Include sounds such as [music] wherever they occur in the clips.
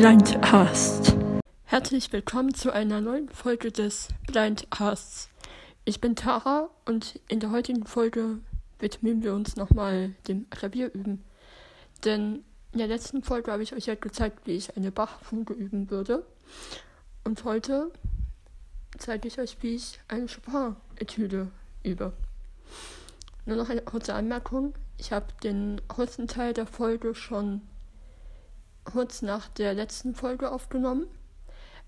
Blindcast. Herzlich willkommen zu einer neuen Folge des Blindcasts. Ich bin Tara und in der heutigen Folge widmen wir uns nochmal dem Klavier üben. Denn in der letzten Folge habe ich euch ja gezeigt, wie ich eine Bach-Fuge üben würde. Und heute zeige ich euch, wie ich eine Chopin-Etüde übe. Nur noch eine kurze Anmerkung. Ich habe den größten Teil der Folge schon kurz nach der letzten Folge aufgenommen.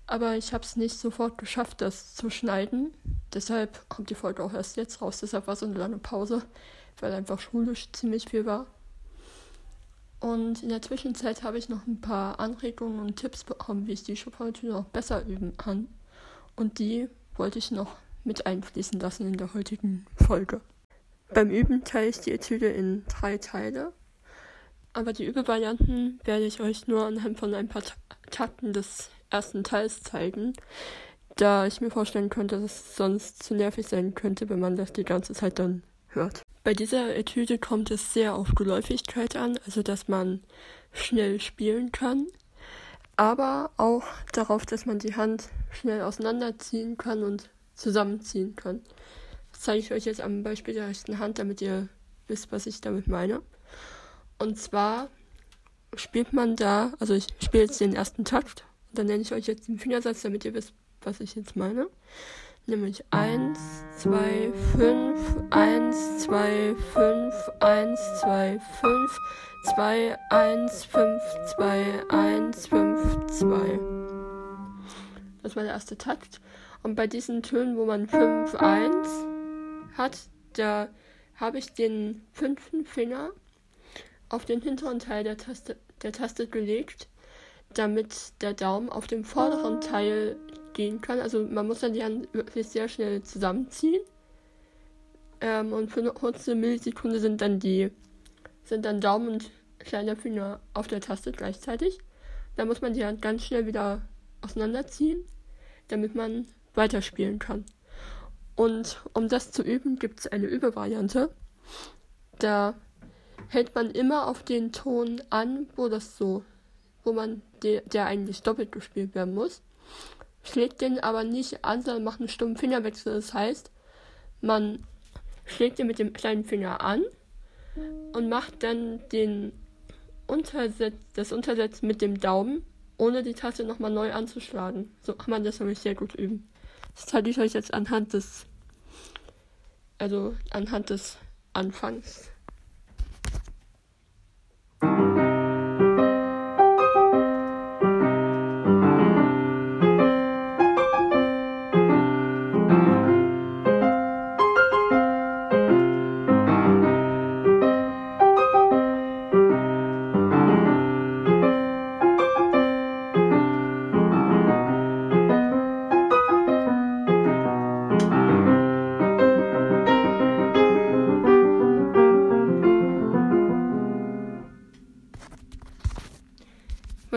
Aber ich habe es nicht sofort geschafft, das zu schneiden. Deshalb kommt die Folge auch erst jetzt raus. Deshalb war so eine lange Pause, weil einfach schulisch ziemlich viel war. Und in der Zwischenzeit habe ich noch ein paar Anregungen und Tipps bekommen, wie ich die Chopin-Etüde noch besser üben kann. Und die wollte ich noch mit einfließen lassen in der heutigen Folge. Beim Üben teile ich die Etüde in drei Teile. Aber die Übevarianten werde ich euch nur anhand von ein paar Takten des ersten Teils zeigen, da ich mir vorstellen könnte, dass es sonst zu nervig sein könnte, wenn man das die ganze Zeit dann hört. Bei dieser Etüde kommt es sehr auf Geläufigkeit an, also dass man schnell spielen kann, aber auch darauf, dass man die Hand schnell auseinanderziehen kann und zusammenziehen kann. Das zeige ich euch jetzt am Beispiel der rechten Hand, damit ihr wisst, was ich damit meine. Und zwar spielt man da, also ich spiele jetzt den ersten Takt und dann nenne ich euch jetzt den Fingersatz, damit ihr wisst, was ich jetzt meine. Nämlich 1, 2, 5, 1, 2, 5, 1, 2, 5, 2, 1, 5, 2, 1, 5, 2. Das war der erste Takt. Und bei diesen Tönen, wo man 5, 1 hat, da habe ich den fünften Finger auf den hinteren Teil der Taste, der Taste gelegt, damit der Daumen auf dem vorderen Teil gehen kann. Also man muss dann die Hand wirklich sehr schnell zusammenziehen. Ähm, und für eine kurze Millisekunde sind dann die sind dann Daumen und kleiner Finger auf der Taste gleichzeitig. Da muss man die Hand ganz schnell wieder auseinanderziehen, damit man weiterspielen kann. Und um das zu üben, gibt es eine Übevariante. Da hält man immer auf den Ton an, wo das so, wo man de, der eigentlich doppelt gespielt werden muss. Schlägt den aber nicht an, sondern macht einen stummen Fingerwechsel. Das heißt, man schlägt den mit dem kleinen Finger an und macht dann den Untersetz, das Untersetzen mit dem Daumen, ohne die Taste nochmal neu anzuschlagen. So kann man das nämlich sehr gut üben. Das zeige ich euch jetzt anhand des, also anhand des Anfangs.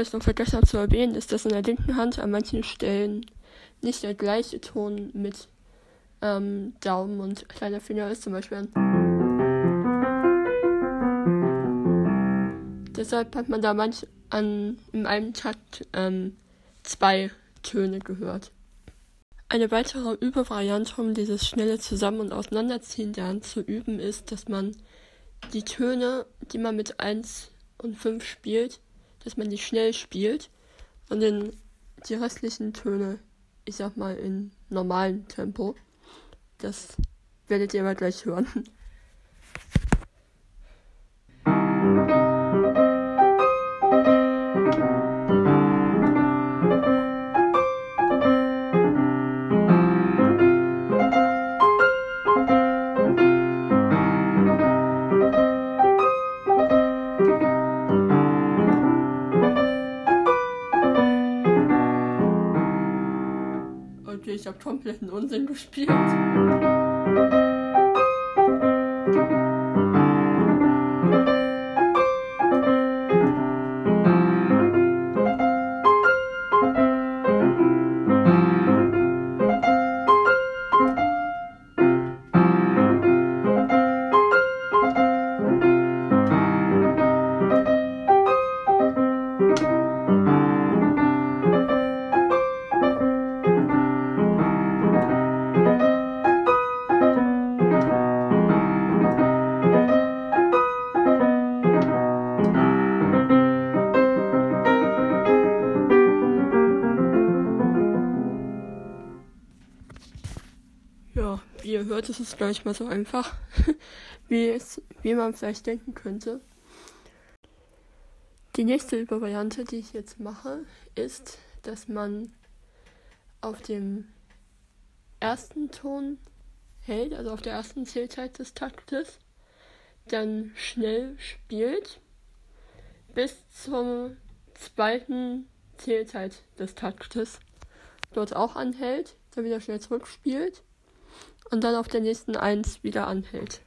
Ich noch vergessen habe zu erwähnen, ist, dass in der linken Hand an manchen Stellen nicht der gleiche Ton mit ähm, Daumen und kleiner Finger ist, zum Beispiel. Deshalb hat man da manch an in einem Takt ähm, zwei Töne gehört. Eine weitere Übevariante, um dieses schnelle Zusammen- und Auseinanderziehen der Hand zu üben, ist, dass man die Töne, die man mit 1 und 5 spielt, dass man die schnell spielt und dann die restlichen Töne, ich sag mal, in normalem Tempo. Das werdet ihr aber gleich hören. Kompletten Unsinn gespielt. Ist gar nicht mal so einfach, [laughs] wie, es, wie man vielleicht denken könnte. Die nächste Übervariante, die ich jetzt mache, ist, dass man auf dem ersten Ton hält, also auf der ersten Zählzeit des Taktes, dann schnell spielt bis zur zweiten Zählzeit des Taktes dort auch anhält, dann wieder schnell zurückspielt und dann auf der nächsten Eins wieder anhält.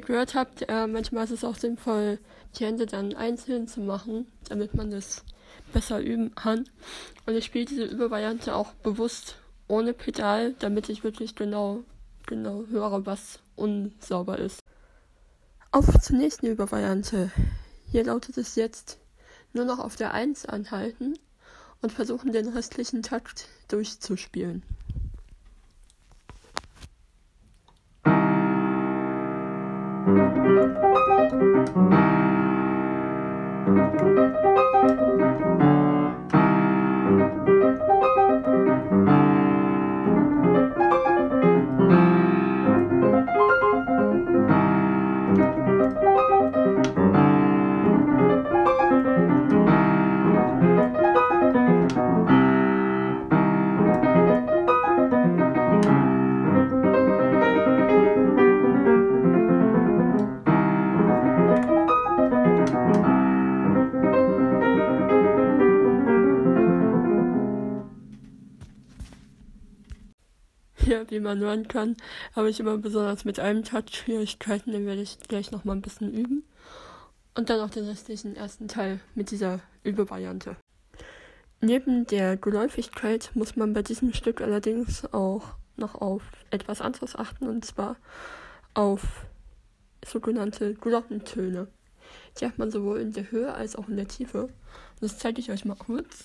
Ihr gehört habt, äh, manchmal ist es auch sinnvoll, die Hände dann einzeln zu machen, damit man das besser üben kann. Und ich spiele diese Übervariante auch bewusst ohne Pedal, damit ich wirklich genau, genau höre, was unsauber ist. Auf zur nächsten Übervariante. Hier lautet es jetzt nur noch auf der 1 anhalten und versuchen den restlichen Takt durchzuspielen. Música Ja, wie man hören kann, habe ich immer besonders mit einem Touch Schwierigkeiten, den werde ich gleich nochmal ein bisschen üben. Und dann auch den restlichen ersten Teil mit dieser Übevariante. Neben der Geläufigkeit muss man bei diesem Stück allerdings auch noch auf etwas anderes achten, und zwar auf sogenannte Glockentöne. Die hat man sowohl in der Höhe als auch in der Tiefe. Und das zeige ich euch mal kurz.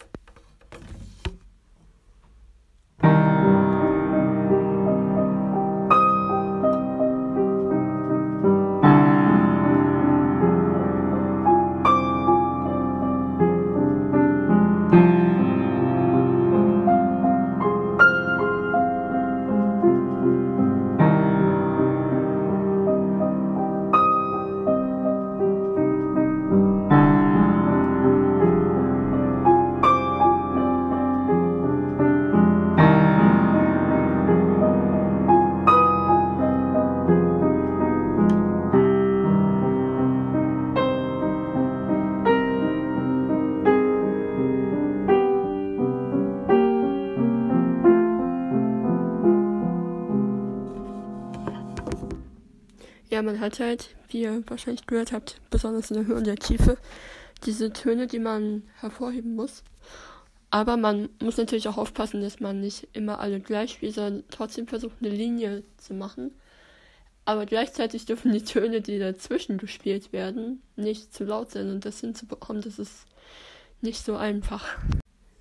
Man hat halt, wie ihr wahrscheinlich gehört habt, besonders in der Höhe und der Tiefe, diese Töne, die man hervorheben muss. Aber man muss natürlich auch aufpassen, dass man nicht immer alle gleich spielt, sondern trotzdem versucht, eine Linie zu machen. Aber gleichzeitig dürfen die Töne, die dazwischen gespielt werden, nicht zu laut sein. Und das hinzubekommen, das ist nicht so einfach.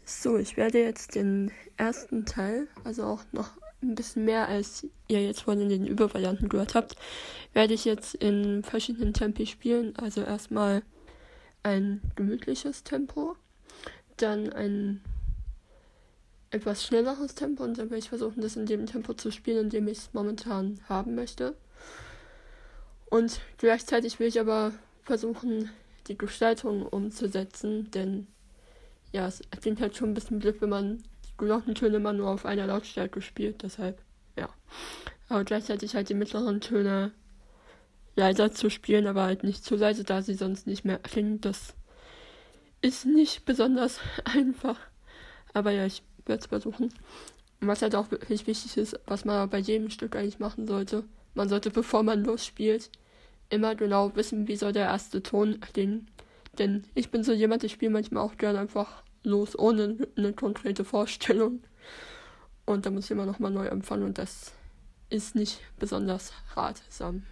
So, ich werde jetzt den ersten Teil, also auch noch ein bisschen mehr als ihr jetzt vorhin in den Übervarianten gehört habt, werde ich jetzt in verschiedenen Tempi spielen. Also erstmal ein gemütliches Tempo, dann ein etwas schnelleres Tempo und dann werde ich versuchen, das in dem Tempo zu spielen, in dem ich es momentan haben möchte. Und gleichzeitig will ich aber versuchen, die Gestaltung umzusetzen, denn ja, es klingt halt schon ein bisschen blöd, wenn man Glockentöne immer nur auf einer Lautstärke spielt, deshalb, ja. Aber gleichzeitig halt die mittleren Töne leiser zu spielen, aber halt nicht zu leise, da sie sonst nicht mehr klingen. Das ist nicht besonders [laughs] einfach. Aber ja, ich werde es versuchen. Und was halt auch wirklich wichtig ist, was man bei jedem Stück eigentlich machen sollte, man sollte, bevor man losspielt, immer genau wissen, wie soll der erste Ton klingen. Denn ich bin so jemand, ich spiele manchmal auch gerne einfach los, ohne eine konkrete Vorstellung. Und da muss ich immer nochmal neu anfangen und das ist nicht besonders ratsam.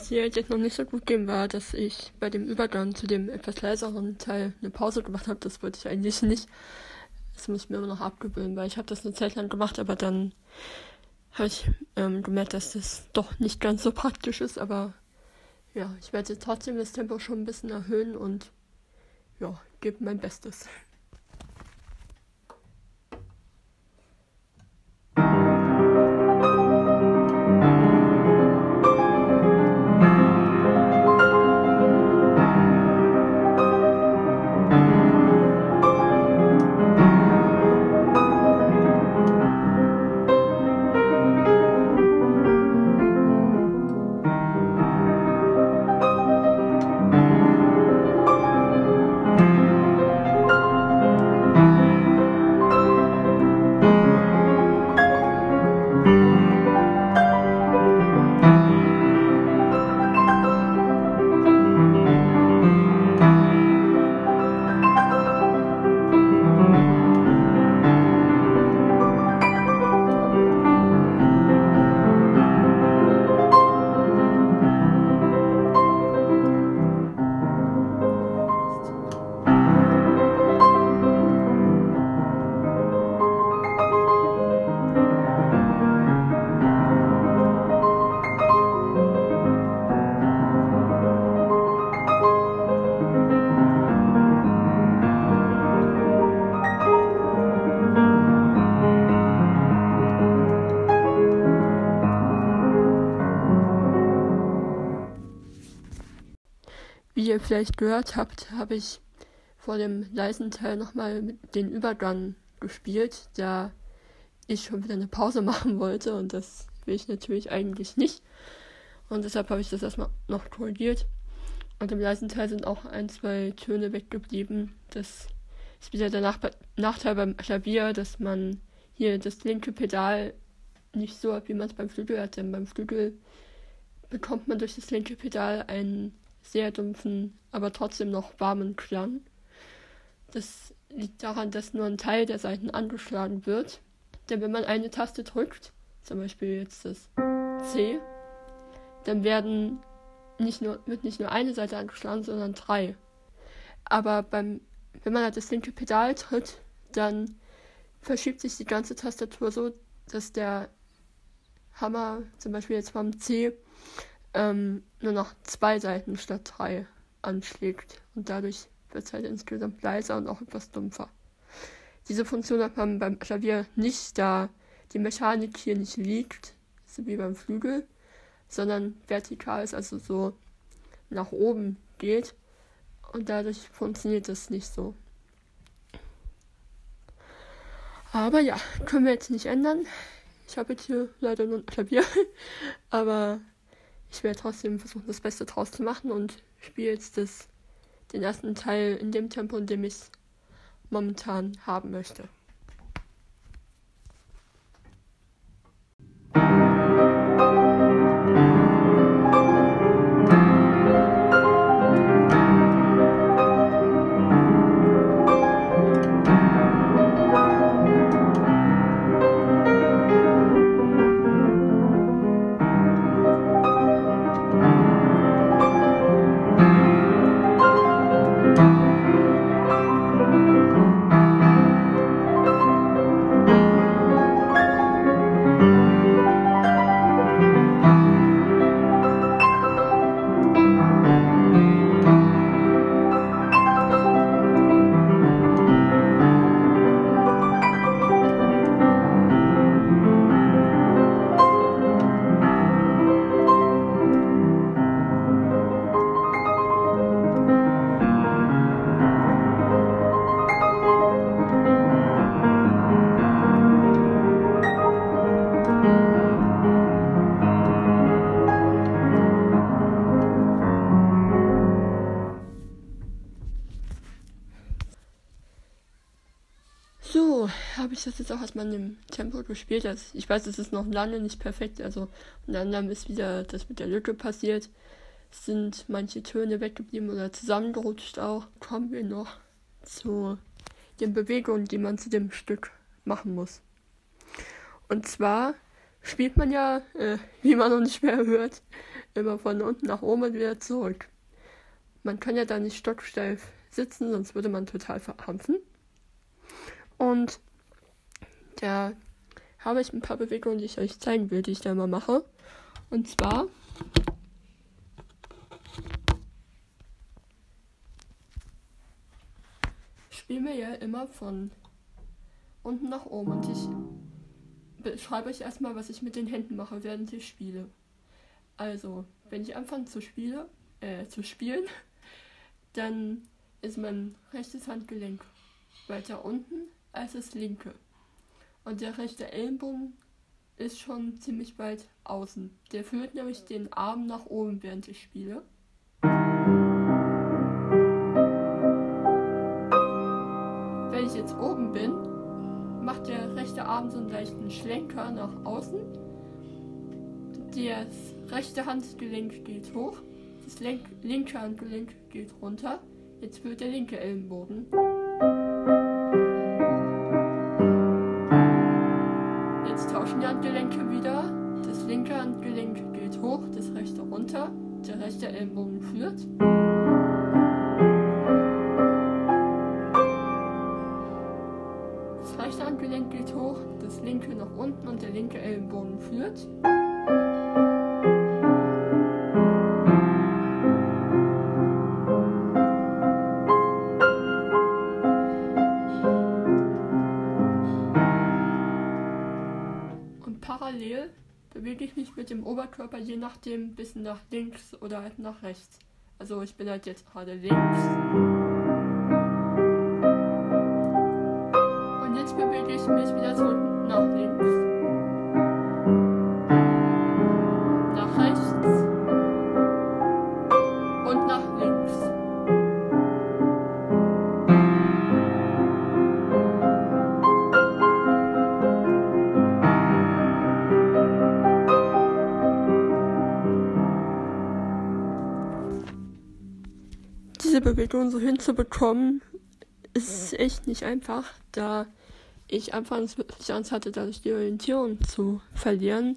Was hier jetzt noch nicht so gut ging, war, dass ich bei dem Übergang zu dem etwas leiseren Teil eine Pause gemacht habe. Das wollte ich eigentlich nicht. Das muss ich mir immer noch abgewöhnen, weil ich habe das eine Zeit lang gemacht, aber dann habe ich ähm, gemerkt, dass das doch nicht ganz so praktisch ist. Aber ja, ich werde trotzdem das Tempo schon ein bisschen erhöhen und ja, gebe mein Bestes. Vielleicht gehört habt, habe ich vor dem leisen Teil nochmal den Übergang gespielt, da ich schon wieder eine Pause [laughs] machen wollte und das will ich natürlich eigentlich nicht. Und deshalb habe ich das erstmal noch korrigiert. Und im leisen Teil sind auch ein, zwei Töne weggeblieben. Das ist wieder der Nach Nachteil beim Klavier, dass man hier das linke Pedal nicht so hat, wie man es beim Flügel hat. Denn beim Flügel bekommt man durch das linke Pedal einen sehr dumpfen, aber trotzdem noch warmen Klang. Das liegt daran, dass nur ein Teil der Seiten angeschlagen wird. Denn wenn man eine Taste drückt, zum Beispiel jetzt das C, dann werden nicht nur, wird nicht nur eine Seite angeschlagen, sondern drei. Aber beim, wenn man halt das linke Pedal tritt, dann verschiebt sich die ganze Tastatur so, dass der Hammer, zum Beispiel jetzt beim C, ähm, nur noch zwei Seiten statt drei anschlägt. Und dadurch wird es halt insgesamt leiser und auch etwas dumpfer. Diese Funktion hat man beim Klavier nicht, da die Mechanik hier nicht liegt, so wie beim Flügel, sondern vertikal ist, also so nach oben geht. Und dadurch funktioniert das nicht so. Aber ja, können wir jetzt nicht ändern. Ich habe jetzt hier leider nur ein Klavier, [laughs] aber ich werde trotzdem versuchen, das Beste draus zu machen und spiele jetzt das, den ersten Teil in dem Tempo, in dem ich es momentan haben möchte. Habe ich das jetzt auch erstmal in dem Tempo gespielt. Also ich weiß, es ist noch lange nicht perfekt. Also unter anderem ist wieder das mit der Lücke passiert. Sind manche Töne weggeblieben oder zusammengerutscht auch. Kommen wir noch zu den Bewegungen, die man zu dem Stück machen muss. Und zwar spielt man ja, äh, [laughs] wie man noch nicht mehr hört, immer von unten nach oben und wieder zurück. Man kann ja da nicht stocksteif sitzen, sonst würde man total verhampfen. Und da habe ich ein paar Bewegungen, die ich euch zeigen will, die ich da mal mache. Und zwar spielen wir ja immer von unten nach oben und ich beschreibe euch erstmal, was ich mit den Händen mache, während ich spiele. Also, wenn ich anfange zu, spiele, äh, zu spielen, [laughs] dann ist mein rechtes Handgelenk weiter unten als das linke. Und der rechte Ellenbogen ist schon ziemlich weit außen. Der führt nämlich den Arm nach oben, während ich spiele. Wenn ich jetzt oben bin, macht der rechte Arm so einen leichten Schlenker nach außen. Das rechte Handgelenk geht hoch, das linke Handgelenk geht runter. Jetzt wird der linke Ellenbogen. Linke Handgelenk geht hoch, das rechte runter. Der rechte Ellenbogen führt. Das rechte Handgelenk geht hoch, das linke nach unten und der linke Ellenbogen führt. Bewege ich mich mit dem Oberkörper je nachdem ein bisschen nach links oder halt nach rechts. Also ich bin halt jetzt gerade links. Und jetzt bewege ich mich Bewegung so hinzubekommen, ist echt nicht einfach, da ich anfangs wirklich Angst hatte, dadurch die Orientierung zu verlieren.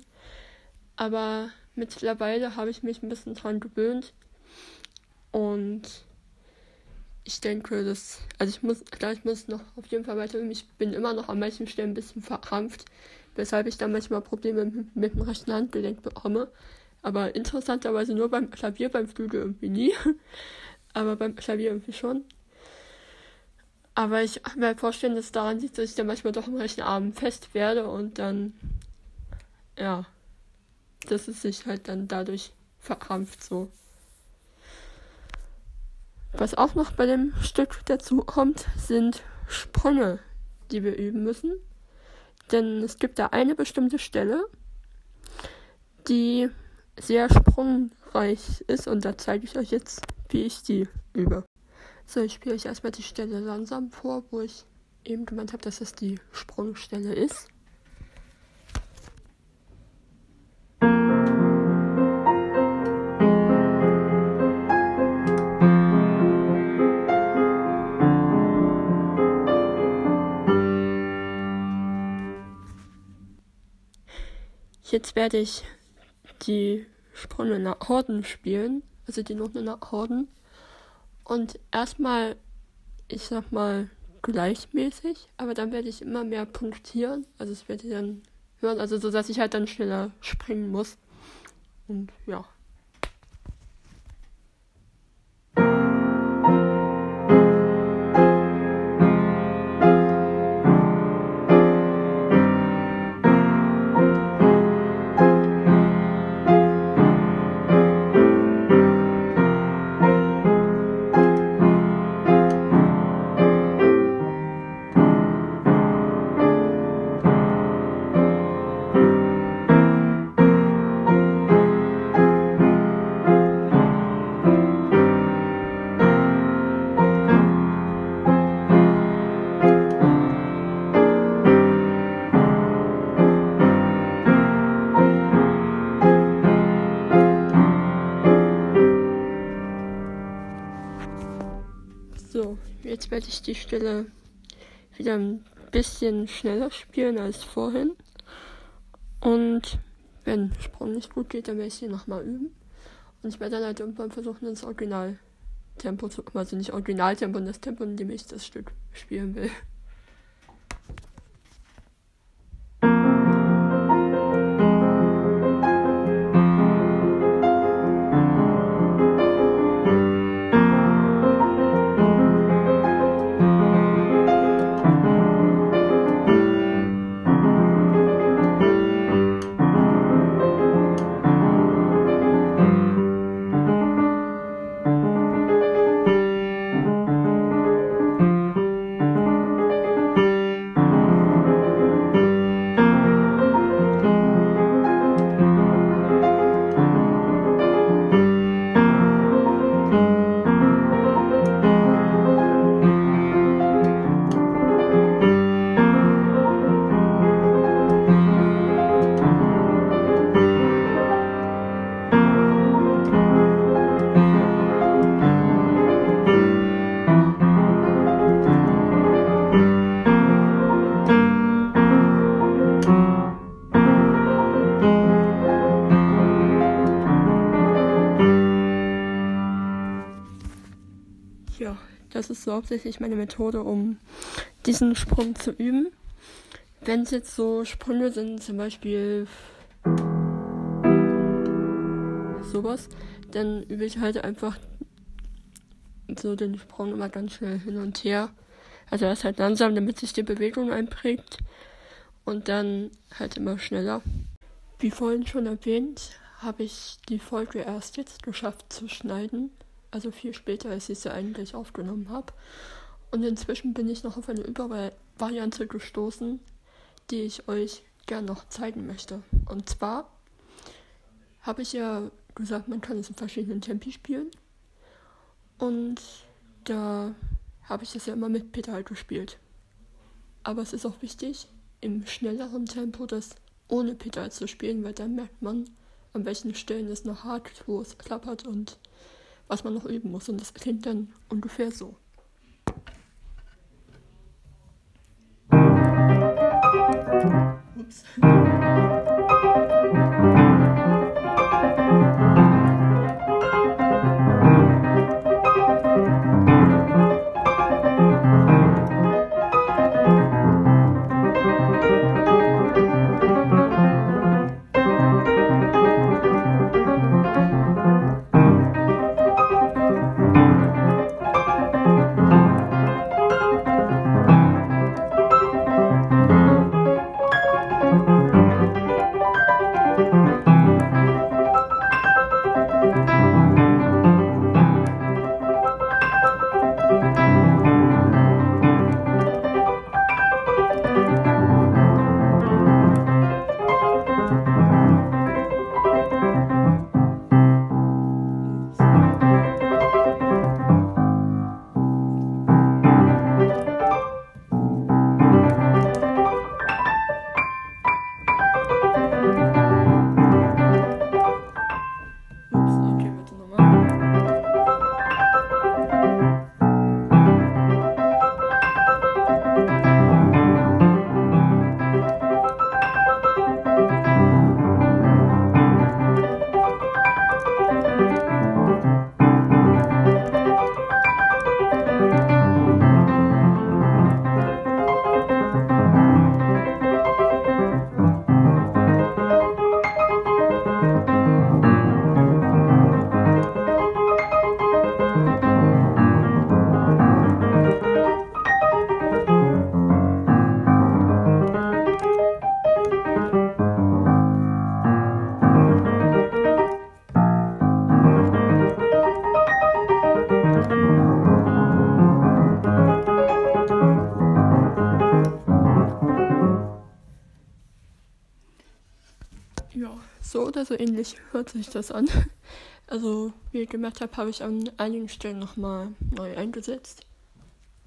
Aber mittlerweile habe ich mich ein bisschen dran gewöhnt und ich denke, dass, also ich muss, klar, ich muss noch auf jeden Fall weiter. Ich bin immer noch an manchen Stellen ein bisschen verkrampft, weshalb ich dann manchmal Probleme mit, mit dem rechten Handgelenk bekomme. Aber interessanterweise nur beim Klavier, beim Flügel irgendwie nie. Aber beim Klavier irgendwie schon. Aber ich kann mir vorstellen, dass daran liegt, dass ich dann manchmal doch im rechten Arm fest werde und dann, ja, dass es sich halt dann dadurch verkrampft so. Was auch noch bei dem Stück dazu kommt, sind Sprünge, die wir üben müssen. Denn es gibt da eine bestimmte Stelle, die sehr sprungreich ist und da zeige ich euch jetzt, wie ich die übe. So, ich spiele euch erstmal die Stelle langsam vor, wo ich eben gemeint habe, dass es die Sprungstelle ist. Jetzt werde ich die Sprünge nach Horden spielen, also die Noten nach Horden. Und erstmal, ich sag mal, gleichmäßig, aber dann werde ich immer mehr punktieren. Also es werde ich dann hören, also so dass ich halt dann schneller springen muss. Und ja. Jetzt werde ich die Stelle wieder ein bisschen schneller spielen als vorhin. Und wenn Sprung nicht gut geht, dann werde ich sie nochmal üben. Und ich werde dann halt irgendwann versuchen, ins Originaltempo zu. Also nicht Originaltempo, das Tempo, in dem ich das Stück spielen will. Hauptsächlich meine Methode, um diesen Sprung zu üben. Wenn es jetzt so Sprünge sind, zum Beispiel sowas, dann übe ich halt einfach so den Sprung immer ganz schnell hin und her. Also erst halt langsam, damit sich die Bewegung einprägt und dann halt immer schneller. Wie vorhin schon erwähnt, habe ich die Folge erst jetzt geschafft zu schneiden also viel später, als ich sie eigentlich aufgenommen habe. Und inzwischen bin ich noch auf eine Übervariante gestoßen, die ich euch gern noch zeigen möchte. Und zwar habe ich ja gesagt, man kann es in verschiedenen Tempi spielen. Und da habe ich das ja immer mit Pedal gespielt. Aber es ist auch wichtig, im schnelleren Tempo das ohne Pedal zu spielen, weil dann merkt man, an welchen Stellen es noch hart, wo es klappert und was man noch üben muss. Und das klingt dann ungefähr so. Ups. So ähnlich hört sich das an. [laughs] Also, wie ihr gemerkt habt, habe ich an einigen Stellen nochmal neu eingesetzt,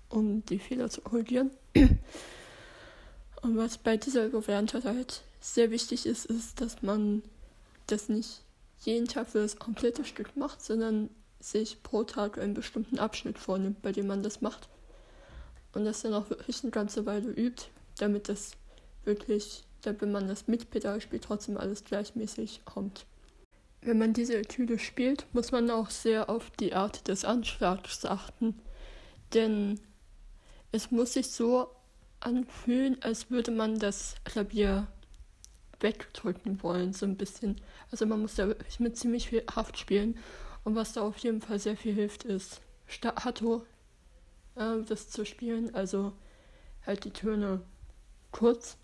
um die Fehler zu korrigieren. [clears throat] Und was bei dieser Variante halt sehr wichtig ist, ist, dass man das nicht jeden Tag für das komplette Stück macht, sondern sich pro Tag einen bestimmten Abschnitt vornimmt, bei dem man das macht. Und das dann auch wirklich eine ganze Weile übt, damit das wirklich wenn man das mit Pedal spielt, trotzdem alles gleichmäßig kommt. Wenn man diese Etüde spielt, muss man auch sehr auf die Art des Anschlags achten, denn es muss sich so anfühlen, als würde man das Klavier wegdrücken wollen, so ein bisschen. Also man muss da wirklich mit ziemlich viel Haft spielen. Und was da auf jeden Fall sehr viel hilft, ist Staccato, äh, das zu spielen. Also halt die Töne kurz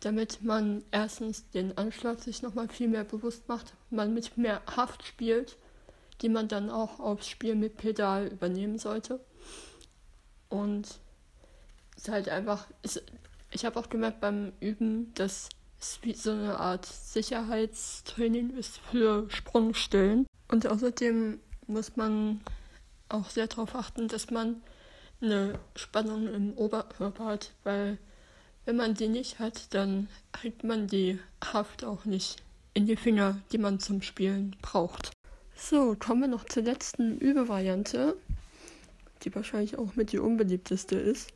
damit man erstens den Anschlag sich nochmal viel mehr bewusst macht, man mit mehr Haft spielt, die man dann auch aufs Spiel mit Pedal übernehmen sollte. Und es ist halt einfach, ist, ich habe auch gemerkt beim Üben, dass es wie so eine Art Sicherheitstraining ist für Sprungstellen. Und außerdem muss man auch sehr darauf achten, dass man eine Spannung im Oberkörper hat, weil wenn man die nicht hat, dann kriegt man die Haft auch nicht in die Finger, die man zum Spielen braucht. So, kommen wir noch zur letzten Übevariante, die wahrscheinlich auch mit die unbeliebteste ist.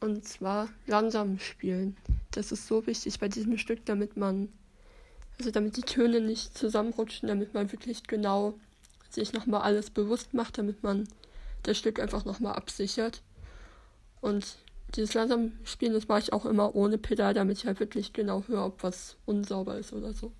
Und zwar langsam spielen. Das ist so wichtig bei diesem Stück, damit man, also damit die Töne nicht zusammenrutschen, damit man wirklich genau sich nochmal alles bewusst macht, damit man das Stück einfach nochmal absichert. Und dieses langsam Spielen, das mache ich auch immer ohne Pedal, damit ich halt wirklich genau höre, ob was unsauber ist oder so.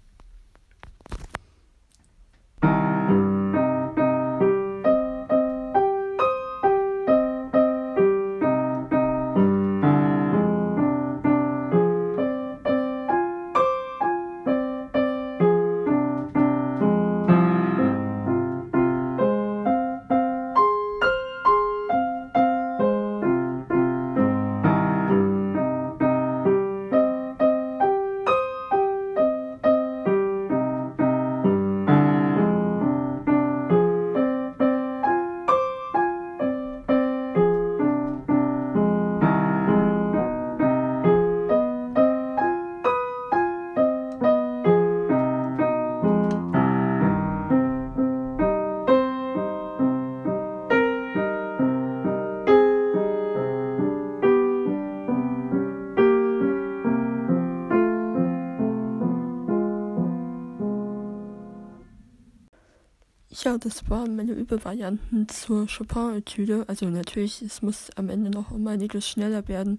Das waren meine Übevarianten zur Chopin-Etüde. Also natürlich, es muss am Ende noch um einiges schneller werden.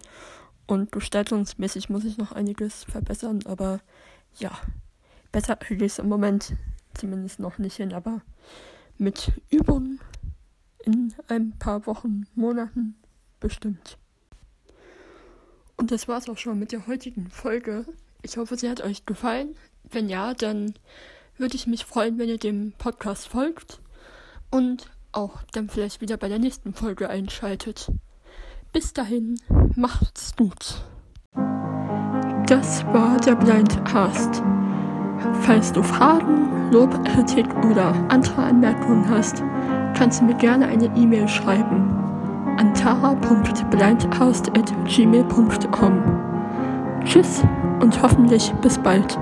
Und gestaltungsmäßig muss ich noch einiges verbessern. Aber ja, besser kriege ich es im Moment zumindest noch nicht hin. Aber mit Übung in ein paar Wochen, Monaten bestimmt. Und das war's auch schon mit der heutigen Folge. Ich hoffe, sie hat euch gefallen. Wenn ja, dann würde ich mich freuen, wenn ihr dem Podcast folgt und auch dann vielleicht wieder bei der nächsten Folge einschaltet. Bis dahin, macht's gut. Das war der Blindcast. Falls du Fragen, Lob, Kritik oder andere Anmerkungen hast, kannst du mir gerne eine E-Mail schreiben an tara.blindcast.gmail.com. Tschüss und hoffentlich bis bald.